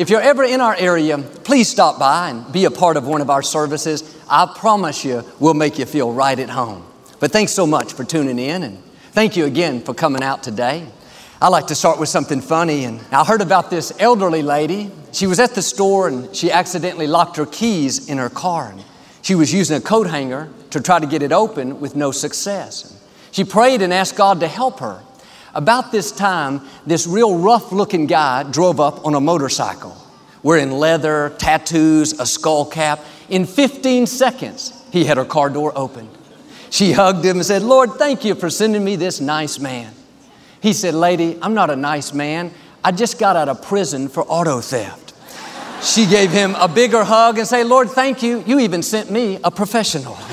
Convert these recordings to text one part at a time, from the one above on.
if you're ever in our area, please stop by and be a part of one of our services. I promise you, we'll make you feel right at home. But thanks so much for tuning in and thank you again for coming out today. I like to start with something funny. And I heard about this elderly lady. She was at the store and she accidentally locked her keys in her car. And she was using a coat hanger to try to get it open with no success. She prayed and asked God to help her. About this time, this real rough looking guy drove up on a motorcycle, wearing leather, tattoos, a skull cap. In 15 seconds, he had her car door open. She hugged him and said, Lord, thank you for sending me this nice man. He said, Lady, I'm not a nice man. I just got out of prison for auto theft. She gave him a bigger hug and said, Lord, thank you. You even sent me a professional.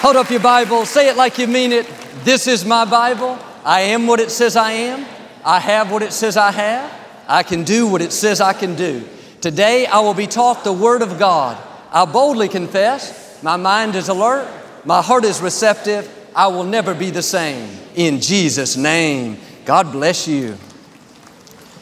Hold up your Bible, say it like you mean it. This is my Bible. I am what it says I am. I have what it says I have. I can do what it says I can do. Today I will be taught the Word of God. I boldly confess, my mind is alert, my heart is receptive. I will never be the same. In Jesus' name, God bless you.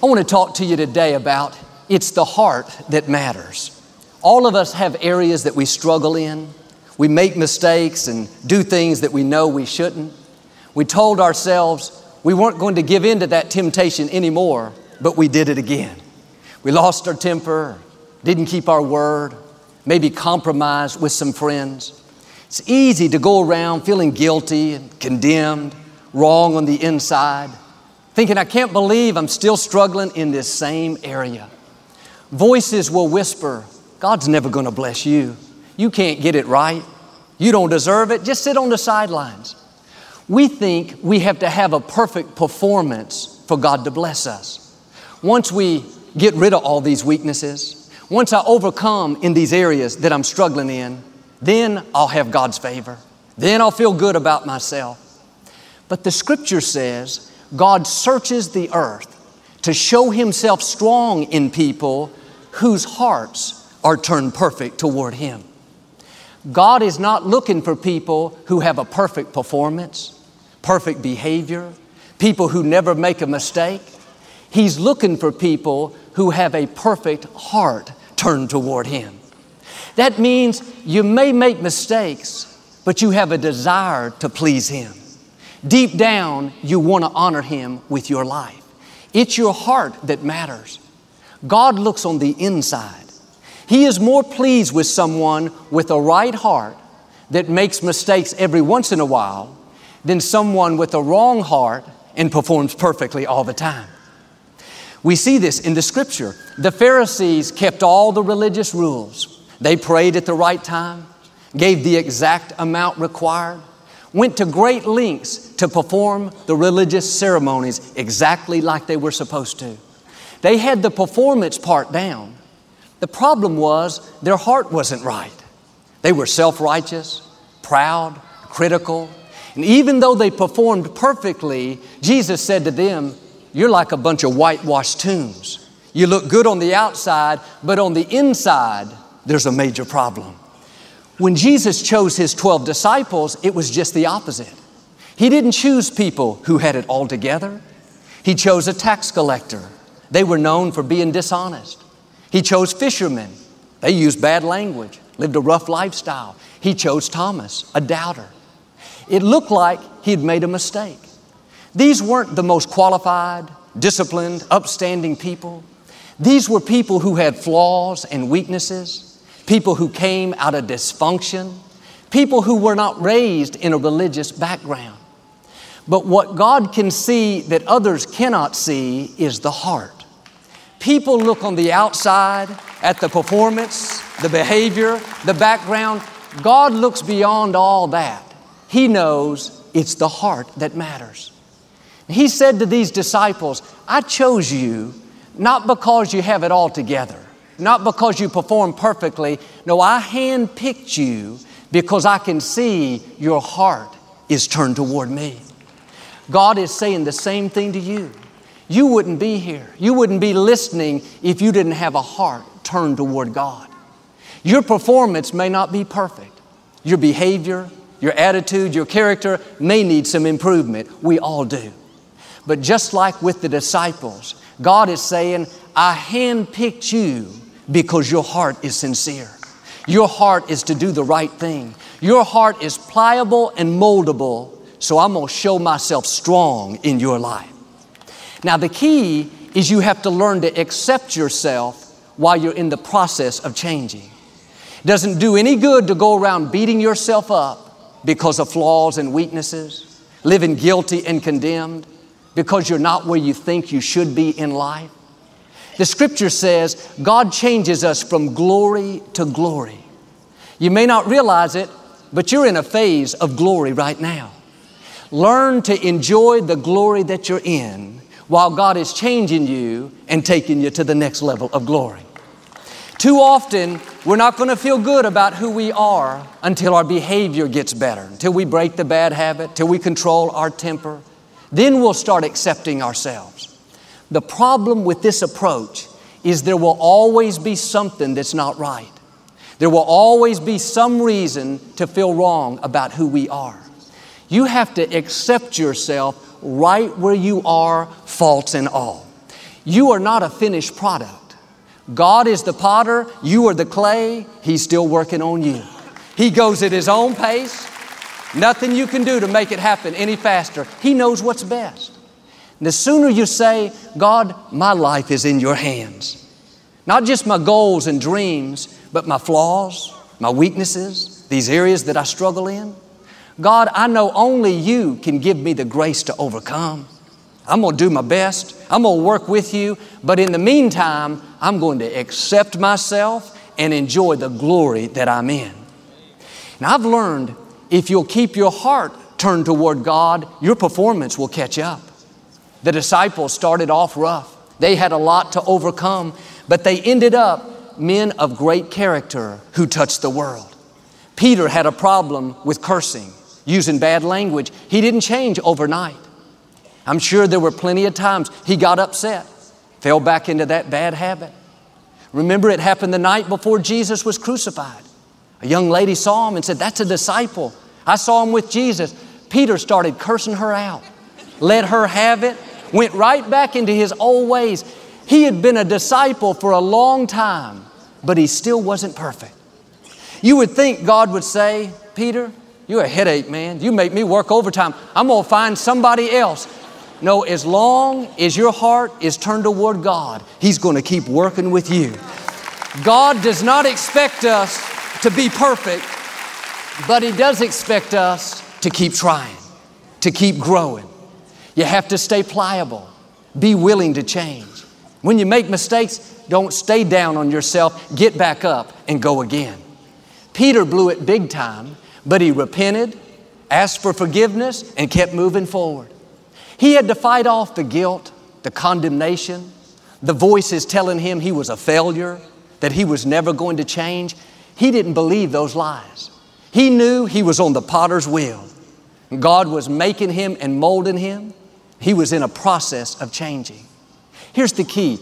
I want to talk to you today about it's the heart that matters. All of us have areas that we struggle in. We make mistakes and do things that we know we shouldn't. We told ourselves we weren't going to give in to that temptation anymore, but we did it again. We lost our temper, didn't keep our word, maybe compromised with some friends. It's easy to go around feeling guilty and condemned, wrong on the inside, thinking, I can't believe I'm still struggling in this same area. Voices will whisper, God's never to bless you. You can't get it right. You don't deserve it. Just sit on the sidelines. We think we have to have a perfect performance for God to bless us. Once we get rid of all these weaknesses, once I overcome in these areas that I'm struggling in, then I'll have God's favor. Then I'll feel good about myself. But the scripture says God searches the earth to show Himself strong in people whose hearts are turned perfect toward Him. God is not looking for people who have a perfect performance perfect behavior, people who never make a mistake. He's looking for people who have a perfect heart turned toward Him. That means you may make mistakes, but you have a desire to please Him. Deep down, you want to honor Him with your life. It's your heart that matters. God looks on the inside. He is more pleased with someone with a right heart that makes mistakes every once in a while than someone with a wrong heart and performs perfectly all the time. We see this in the scripture. The Pharisees kept all the religious rules. They prayed at the right time, gave the exact amount required, went to great lengths to perform the religious ceremonies exactly like they were supposed to. They had the performance part down. The problem was their heart wasn't right. They were self righteous, proud, critical, and even though they performed perfectly, Jesus said to them, You're like a bunch of whitewashed tombs. You look good on the outside, but on the inside, there's a major problem. When Jesus chose his 12 disciples, it was just the opposite. He didn't choose people who had it all together. He chose a tax collector. They were known for being dishonest. He chose fishermen. They used bad language, lived a rough lifestyle. He chose Thomas, a doubter. It looked like he'd made a mistake. These weren't the most qualified, disciplined, upstanding people. These were people who had flaws and weaknesses, people who came out of dysfunction, people who were not raised in a religious background. But what God can see that others cannot see is the heart. People look on the outside at the performance, the behavior, the background. God looks beyond all that he knows it's the heart that matters. He said to these disciples, I chose you not because you have it all together, not because you perform perfectly. No, I handpicked you because I can see your heart is turned toward me. God is saying the same thing to you. You wouldn't be here. You wouldn't be listening if you didn't have a heart turned toward God. Your performance may not be perfect. Your behavior, your attitude, your character may need some improvement. We all do. But just like with the disciples, God is saying, I handpicked you because your heart is sincere. Your heart is to do the right thing. Your heart is pliable and moldable, so I'm going to show myself strong in your life. Now, the key is you have to learn to accept yourself while you're in the process of changing. It doesn't do any good to go around beating yourself up because of flaws and weaknesses, living guilty and condemned because you're not where you think you should be in life. The scripture says God changes us from glory to glory. You may not realize it, but you're in a phase of glory right now. Learn to enjoy the glory that you're in while God is changing you and taking you to the next level of glory. Too often, we're not going to feel good about who we are until our behavior gets better, until we break the bad habit, till we control our temper. Then we'll start accepting ourselves. The problem with this approach is there will always be something that's not right. There will always be some reason to feel wrong about who we are. You have to accept yourself right where you are, faults and all. You are not a finished product. God is the potter, you are the clay, He's still working on you. He goes at His own pace. Nothing you can do to make it happen any faster. He knows what's best. And the sooner you say, God, my life is in your hands, not just my goals and dreams, but my flaws, my weaknesses, these areas that I struggle in. God, I know only you can give me the grace to overcome. I'm going to do my best. I'm going to work with you. But in the meantime, I'm going to accept myself and enjoy the glory that I'm in. Now, I've learned if you'll keep your heart turned toward God, your performance will catch up. The disciples started off rough. They had a lot to overcome, but they ended up men of great character who touched the world. Peter had a problem with cursing, using bad language. He didn't change overnight. I'm sure there were plenty of times he got upset fell back into that bad habit. Remember, it happened the night before Jesus was crucified. A young lady saw him and said, That's a disciple. I saw him with Jesus. Peter started cursing her out, let her have it, went right back into his old ways. He had been a disciple for a long time, but he still wasn't perfect. You would think God would say, Peter, you're a headache, man. You make me work overtime. I'm going to find somebody else. No, as long as your heart is turned toward God, He's going to keep working with you. God does not expect us to be perfect, but He does expect us to keep trying, to keep growing. You have to stay pliable, be willing to change. When you make mistakes, don't stay down on yourself, get back up and go again. Peter blew it big time, but he repented, asked for forgiveness, and kept moving forward. He had to fight off the guilt, the condemnation, the voices telling him he was a failure, that he was never going to change. He didn't believe those lies. He knew he was on the potter's wheel. God was making him and molding him. He was in a process of changing. Here's the key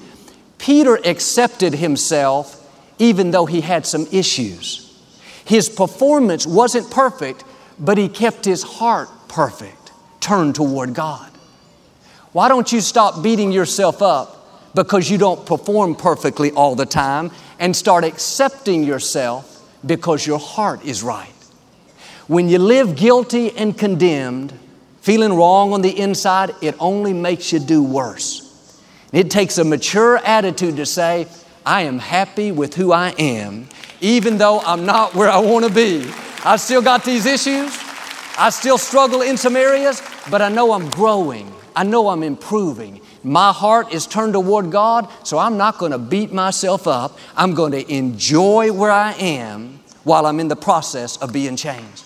Peter accepted himself even though he had some issues. His performance wasn't perfect, but he kept his heart perfect, turned toward God. Why don't you stop beating yourself up because you don't perform perfectly all the time and start accepting yourself because your heart is right? When you live guilty and condemned, feeling wrong on the inside, it only makes you do worse. It takes a mature attitude to say, I am happy with who I am, even though I'm not where I want to be. I still got these issues. I still struggle in some areas, but I know I'm growing. I know I'm improving. My heart is turned toward God, so I'm not going to beat myself up. I'm going to enjoy where I am while I'm in the process of being changed.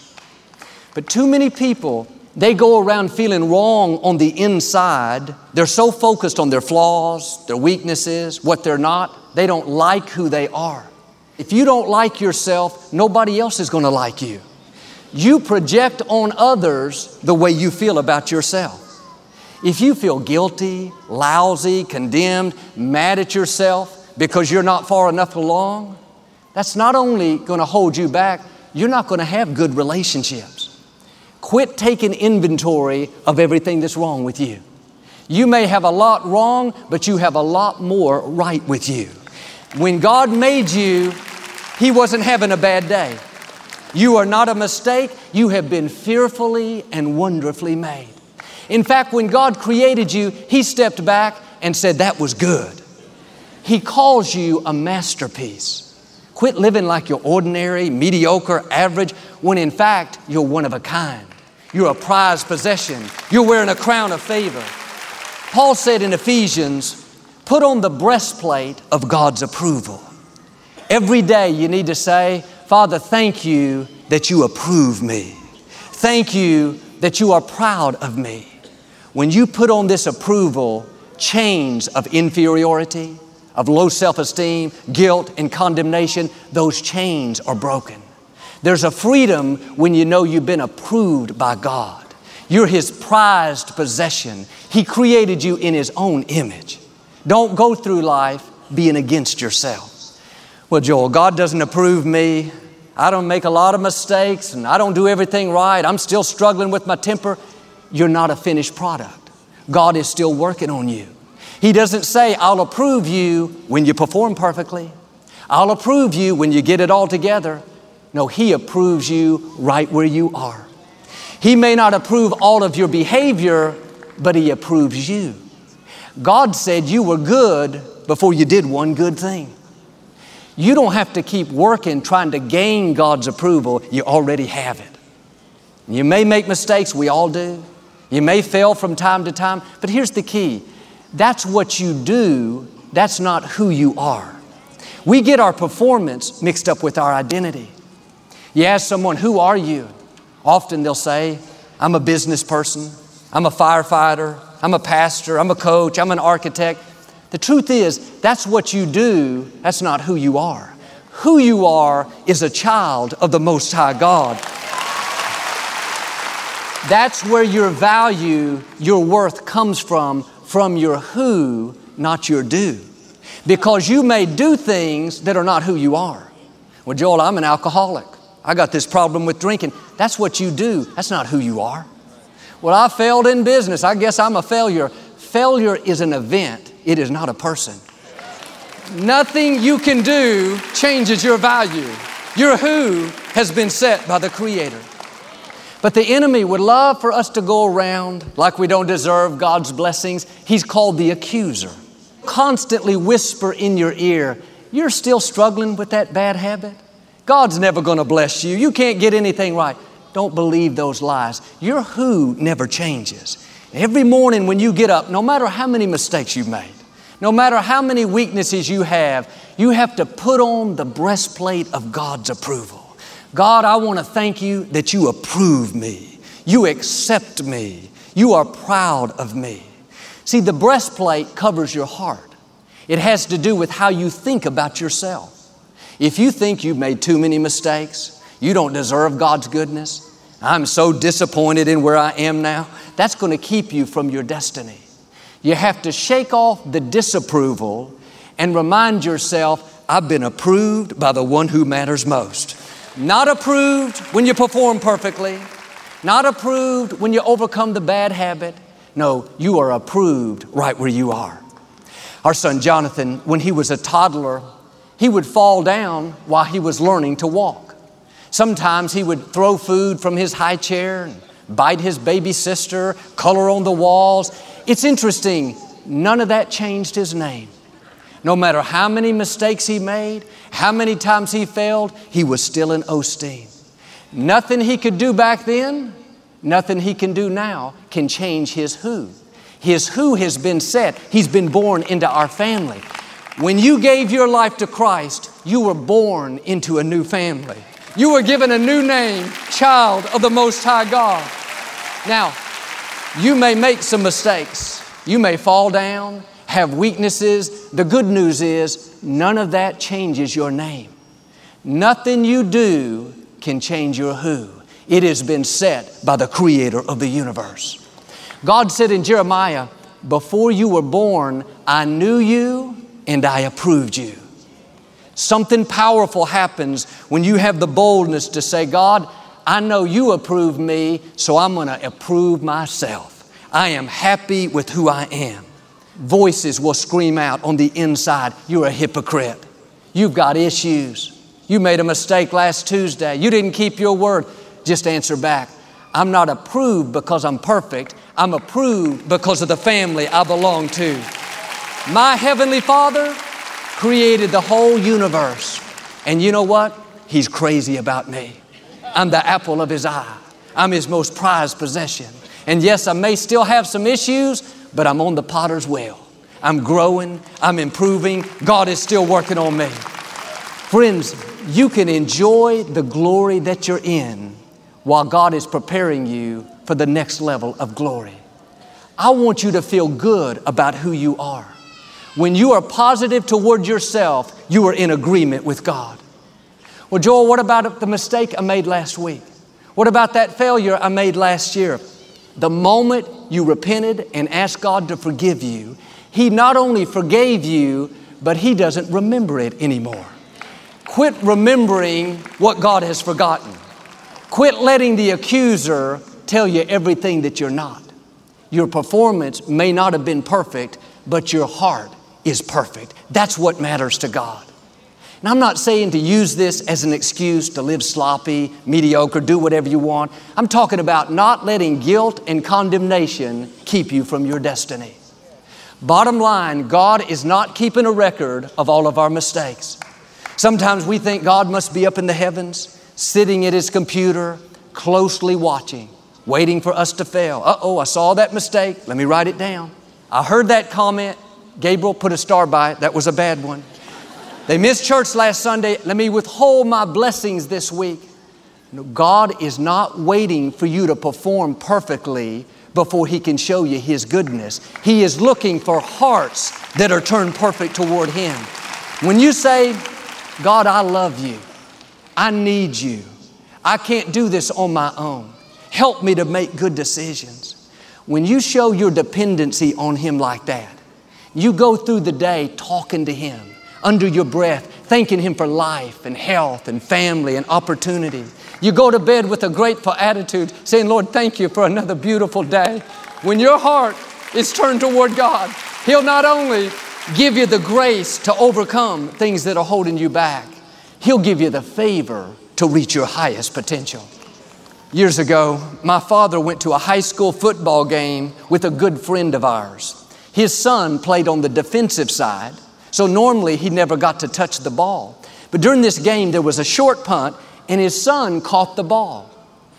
But too many people They go around feeling wrong on the inside. They're so focused on their flaws, their weaknesses, what they're not, they don't like who they are. If you don't like yourself, nobody else is going to like you. You project on others the way you feel about yourself. If you feel guilty, lousy, condemned, mad at yourself because you're not far enough along, that's not only going to hold you back, you're not going to have good relationships. Quit taking inventory of everything that's wrong with you. You may have a lot wrong, but you have a lot more right with you. When God made you, He wasn't having a bad day. You are not a mistake. You have been fearfully and wonderfully made. In fact, when God created you, He stepped back and said, That was good. He calls you a masterpiece. Quit living like you're ordinary, mediocre, average, when in fact you're one of a kind. You're a prized possession. You're wearing a crown of favor. Paul said in Ephesians, put on the breastplate of God's approval. Every day you need to say, Father, thank you that you approve me. Thank you that you are proud of me. When you put on this approval, chains of inferiority, of low self esteem, guilt, and condemnation, those chains are broken. There's a freedom when you know you've been approved by God. You're His prized possession. He created you in His own image. Don't go through life being against yourself. Well, Joel, God doesn't approve me. I don't make a lot of mistakes and I don't do everything right. I'm still struggling with my temper. You're not a finished product. God is still working on you. He doesn't say, I'll approve you when you perform perfectly. I'll approve you when you get it all together. No, He approves you right where you are. He may not approve all of your behavior, but He approves you. God said you were good before you did one good thing. You don't have to keep working trying to gain God's approval, you already have it. You may make mistakes, we all do. You may fail from time to time, but here's the key that's what you do, that's not who you are. We get our performance mixed up with our identity. You ask someone, Who are you? Often they'll say, I'm a business person, I'm a firefighter, I'm a pastor, I'm a coach, I'm an architect. The truth is, that's what you do, that's not who you are. Who you are is a child of the Most High God. That's where your value, your worth comes from, from your who, not your do. Because you may do things that are not who you are. Well, Joel, I'm an alcoholic. I got this problem with drinking. That's what you do. That's not who you are. Well, I failed in business. I guess I'm a failure. Failure is an event, it is not a person. Nothing you can do changes your value. Your who has been set by the Creator. But the enemy would love for us to go around like we don't deserve God's blessings. He's called the accuser. Constantly whisper in your ear, You're still struggling with that bad habit? God's never going to bless you. You can't get anything right. Don't believe those lies. Your who never changes. Every morning when you get up, no matter how many mistakes you've made, no matter how many weaknesses you have, you have to put on the breastplate of God's approval. God, I want to thank you that you approve me. You accept me. You are proud of me. See, the breastplate covers your heart. It has to do with how you think about yourself. If you think you've made too many mistakes, you don't deserve God's goodness, I'm so disappointed in where I am now, that's going to keep you from your destiny. You have to shake off the disapproval and remind yourself, I've been approved by the one who matters most. Not approved when you perform perfectly, not approved when you overcome the bad habit. No, you are approved right where you are. Our son Jonathan, when he was a toddler, he would fall down while he was learning to walk. Sometimes he would throw food from his high chair and bite his baby sister, color on the walls. It's interesting, none of that changed his name. No matter how many mistakes he made, how many times he failed, he was still an Osteen. Nothing he could do back then, nothing he can do now can change his who. His who has been set. He's been born into our family. When you gave your life to Christ, you were born into a new family. You were given a new name, child of the Most High God. Now, you may make some mistakes. You may fall down, have weaknesses. The good news is none of that changes your name. Nothing you do can change your who. It has been set by the creator of the universe. God said in Jeremiah, Before you were born, I knew you and I approved you. Something powerful happens when you have the boldness to say, God, I know you approve me, so I'm going to approve myself. I am happy with who I am. Voices will scream out on the inside, You're a hypocrite. You've got issues. You made a mistake last Tuesday. You didn't keep your word. Just answer back. I'm not approved because I'm perfect. I'm approved because of the family I belong to. My Heavenly Father created the whole universe. And you know what? He's crazy about me. I'm the apple of His eye, I'm His most prized possession. And yes, I may still have some issues, but I'm on the potter's wheel. I'm growing, I'm improving. God is still working on me. Friends, you can enjoy the glory that you're in while God is preparing you for the next level of glory. I want you to feel good about who you are. When you are positive toward yourself, you are in agreement with God. Well, Joel, what about the mistake I made last week? What about that failure I made last year? The moment you repented and asked God to forgive you, He not only forgave you, but He doesn't remember it anymore. Quit remembering what God has forgotten. Quit letting the accuser tell you everything that you're not. Your performance may not have been perfect, but your heart is perfect. That's what matters to God. And I'm not saying to use this as an excuse to live sloppy, mediocre, do whatever you want. I'm talking about not letting guilt and condemnation keep you from your destiny. Bottom line, God is not keeping a record of all of our mistakes. Sometimes we think God must be up in the heavens, sitting at His computer, closely watching, waiting for us to fail. Uh oh, I saw that mistake. Let me write it down. I heard that comment. Gabriel put a star by it. That was a bad one. They missed church last Sunday. Let me withhold my blessings this week. No, God is not waiting for you to perform perfectly before He can show you His goodness. He is looking for hearts that are turned perfect toward Him. When you say, God, I love you, I need you, I can't do this on my own, help me to make good decisions. When you show your dependency on Him like that, you go through the day talking to Him under your breath, thanking Him for life and health and family and opportunity. You go to bed with a grateful attitude, saying, Lord, thank you for another beautiful day. When your heart is turned toward God, He'll not only give you the grace to overcome things that are holding you back, He'll give you the favor to reach your highest potential. Years ago, my father went to a high school football game with a good friend of ours. His son played on the defensive side, so normally he never got to touch the ball. But during this game, there was a short punt, and his son caught the ball.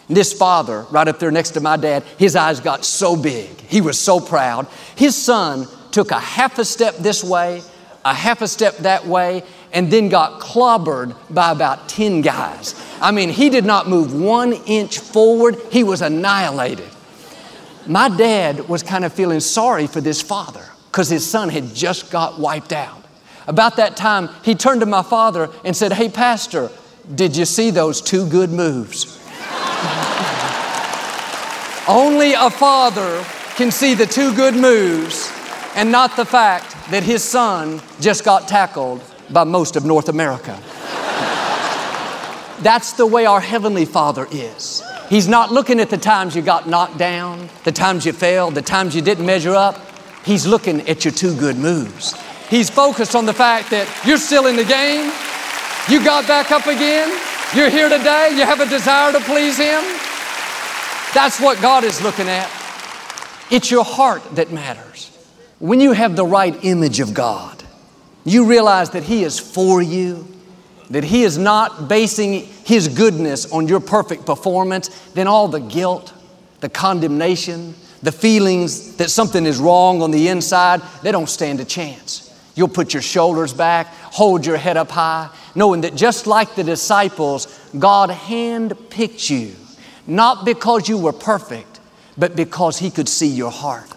This father, right up there next to my dad, his eyes got so big. He was so proud. His son took a half a step this way, a half a step that way, and then got clobbered by about 10 guys. I mean, he did not move one inch forward, he was annihilated. My dad was kind of feeling sorry for this father because his son had just got wiped out. About that time, he turned to my father and said, Hey, Pastor, did you see those two good moves? Only a father can see the two good moves and not the fact that his son just got tackled by most of North America. That's the way our Heavenly Father is. He's not looking at the times you got knocked down, the times you failed, the times you didn't measure up. He's looking at your two good moves. He's focused on the fact that you're still in the game. You got back up again. You're here today. You have a desire to please Him. That's what God is looking at. It's your heart that matters. When you have the right image of God, you realize that He is for you, that He is not basing His goodness on your perfect performance, then all the guilt, the condemnation, the feelings that something is wrong on the inside, they don't stand a chance. You'll put your shoulders back, hold your head up high, knowing that just like the disciples, God handpicked you, not because you were perfect, but because He could see your heart.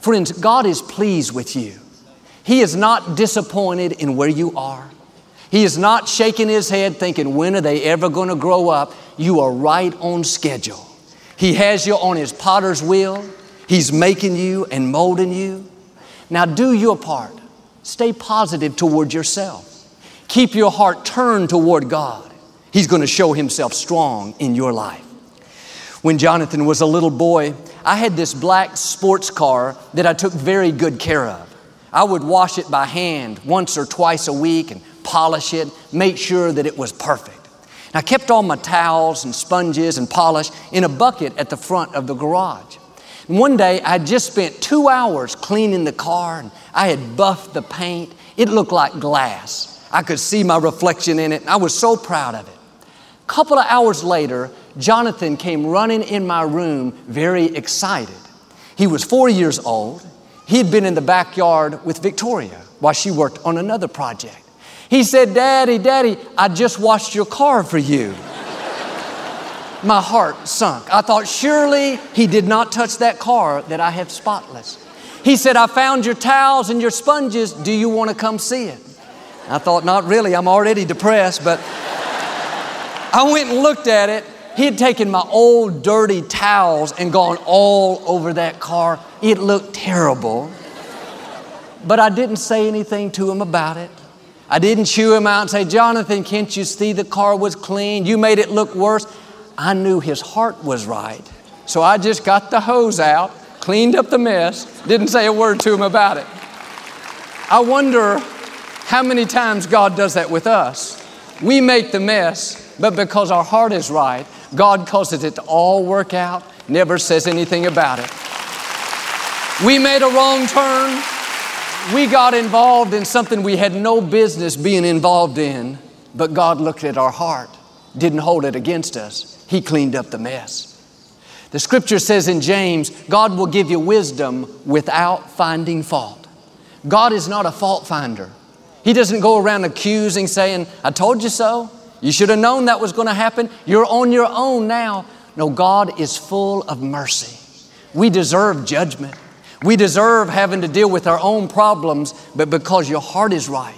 Friends, God is pleased with you. He is not disappointed in where you are. He is not shaking his head thinking, when are they ever going to grow up? You are right on schedule. He has you on his potter's wheel. He's making you and molding you. Now do your part. Stay positive toward yourself. Keep your heart turned toward God. He's going to show himself strong in your life. When Jonathan was a little boy, I had this black sports car that I took very good care of. I would wash it by hand once or twice a week and polish it, make sure that it was perfect. And I kept all my towels and sponges and polish in a bucket at the front of the garage. One day I just spent two hours cleaning the car and I had buffed the paint. It looked like glass. I could see my reflection in it and I was so proud of it. A couple of hours later, Jonathan came running in my room very excited. He was four years old. He'd been in the backyard with Victoria while she worked on another project. He said, Daddy, Daddy, I just washed your car for you. My heart sunk. I thought, surely he did not touch that car that I have spotless. He said, I found your towels and your sponges. Do you want to come see it? I thought, not really. I'm already depressed, but I went and looked at it. He had taken my old dirty towels and gone all over that car. It looked terrible. But I didn't say anything to him about it. I didn't chew him out and say, Jonathan, can't you see the car was clean? You made it look worse. I knew his heart was right. So I just got the hose out, cleaned up the mess, didn't say a word to him about it. I wonder how many times God does that with us. We make the mess, but because our heart is right, God causes it to all work out, never says anything about it. We made a wrong turn. We got involved in something we had no business being involved in, but God looked at our heart, didn't hold it against us. He cleaned up the mess. The scripture says in James, God will give you wisdom without finding fault. God is not a fault finder. He doesn't go around accusing, saying, I told you so. You should have known that was going to happen. You're on your own now. No, God is full of mercy. We deserve judgment. We deserve having to deal with our own problems, but because your heart is right,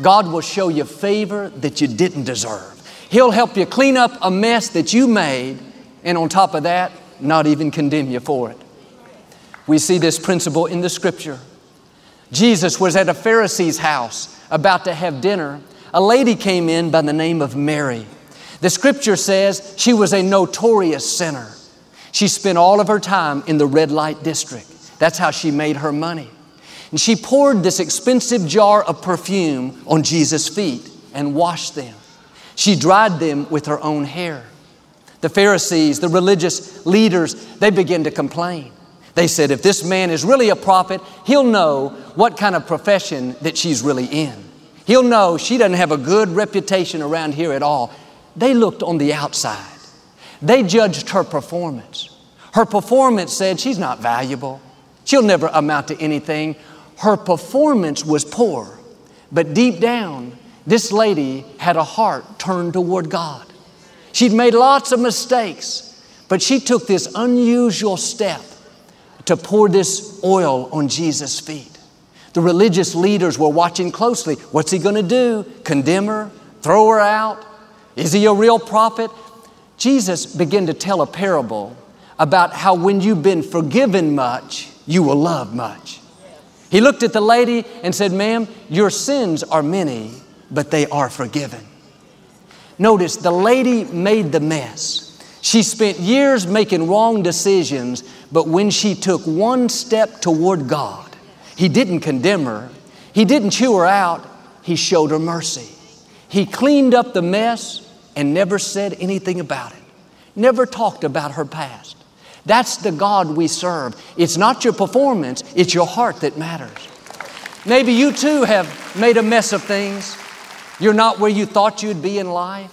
God will show you favor that you didn't deserve. He'll help you clean up a mess that you made, and on top of that, not even condemn you for it. We see this principle in the scripture. Jesus was at a Pharisee's house about to have dinner, a lady came in by the name of Mary. The scripture says she was a notorious sinner. She spent all of her time in the red light district. That's how she made her money. And she poured this expensive jar of perfume on Jesus' feet and washed them. She dried them with her own hair. The Pharisees, the religious leaders, they begin to complain. They said, if this man is really a prophet, he'll know what kind of profession that she's really in. He'll know she doesn't have a good reputation around here at all. They looked on the outside. They judged her performance. Her performance said she's not valuable. She'll never amount to anything. Her performance was poor. But deep down, this lady had a heart turned toward God. She'd made lots of mistakes, but she took this unusual step to pour this oil on Jesus' feet. The religious leaders were watching closely. What's he going to do? Condemn her? Throw her out? Is he a real prophet? Jesus began to tell a parable about how when you've been forgiven much, you will love much. He looked at the lady and said, Ma'am, your sins are many, but they are forgiven. Notice the lady made the mess. She spent years making wrong decisions, but when she took one step toward God, He didn't condemn her, He didn't chew her out, He showed her mercy. He cleaned up the mess and never said anything about it, never talked about her past. That's the God we serve. It's not your performance, it's your heart that matters. Maybe you too have made a mess of things. You're not where you thought you'd be in life.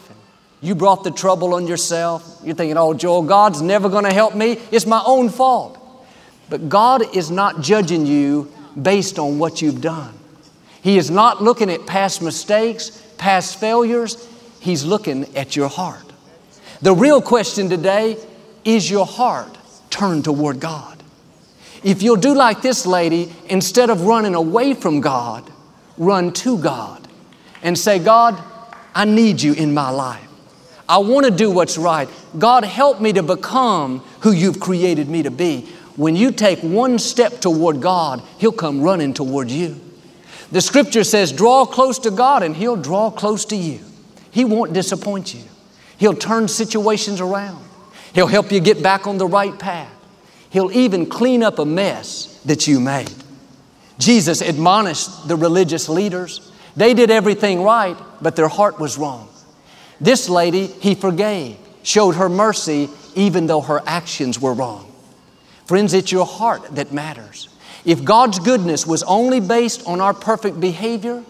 You brought the trouble on yourself. You're thinking, oh, Joel, God's never going to help me. It's my own fault. But God is not judging you based on what you've done. He is not looking at past mistakes, past failures. He's looking at your heart. The real question today is your heart turned toward God. If you'll do like this lady, instead of running away from God, run to God and say, God, I need you in my life. I want to do what's right. God, help me to become who you've created me to be. When you take one step toward God, He'll come running toward you. The scripture says, draw close to God and He'll draw close to you. He won't disappoint you. He'll turn situations around. He'll help you get back on the right path. He'll even clean up a mess that you made. Jesus admonished the religious leaders. They did everything right, but their heart was wrong. This lady, he forgave, showed her mercy, even though her actions were wrong. Friends, it's your heart that matters. If God's goodness was only based on our perfect behavior,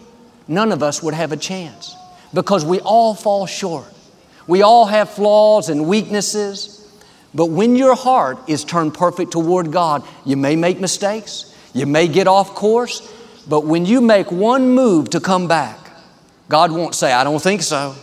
none of us would have a chance because we all fall short. We all have flaws and weaknesses. But when your heart is turned perfect toward God, you may make mistakes, you may get off course, but when you make one move to come back, God won't say, I don't think so.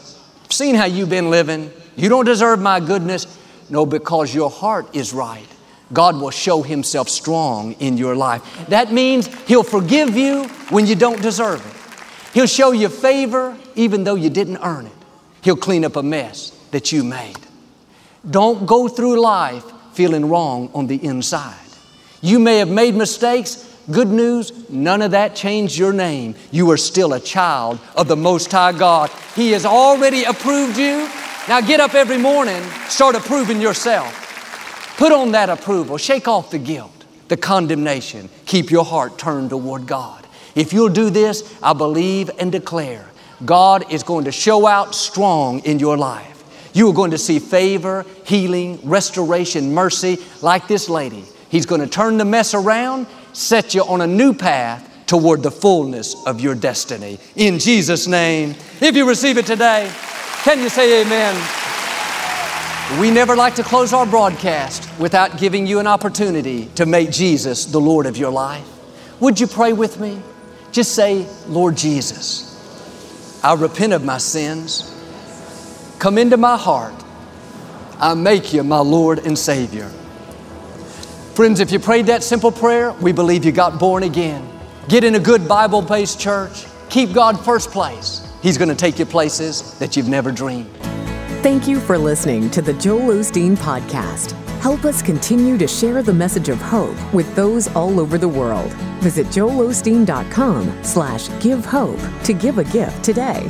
I've seen how you've been living. You don't deserve my goodness. No, because your heart is right. God will show Himself strong in your life. That means He'll forgive you when you don't deserve it. He'll show you favor even though you didn't earn it. He'll clean up a mess that you made. Don't go through life feeling wrong on the inside. You may have made mistakes. Good news, none of that changed your name. You are still a child of the Most High God. He has already approved you. Now get up every morning, start approving yourself. Put on that approval, shake off the guilt, the condemnation. Keep your heart turned toward God. If you'll do this, I believe and declare God is going to show out strong in your life. You are going to see favor, healing, restoration, mercy like this lady. He's going to turn the mess around, set you on a new path toward the fullness of your destiny. In Jesus' name, if you receive it today, can you say amen? We never like to close our broadcast without giving you an opportunity to make Jesus the Lord of your life. Would you pray with me? Just say, Lord Jesus, I repent of my sins. Come into my heart. I make you my Lord and Savior. Friends, if you prayed that simple prayer, we believe you got born again. Get in a good Bible based church. Keep God first place. He's going to take you places that you've never dreamed. Thank you for listening to the Joel Osteen Podcast. Help us continue to share the message of hope with those all over the world. Visit joelosteen.com slash give hope to give a gift today.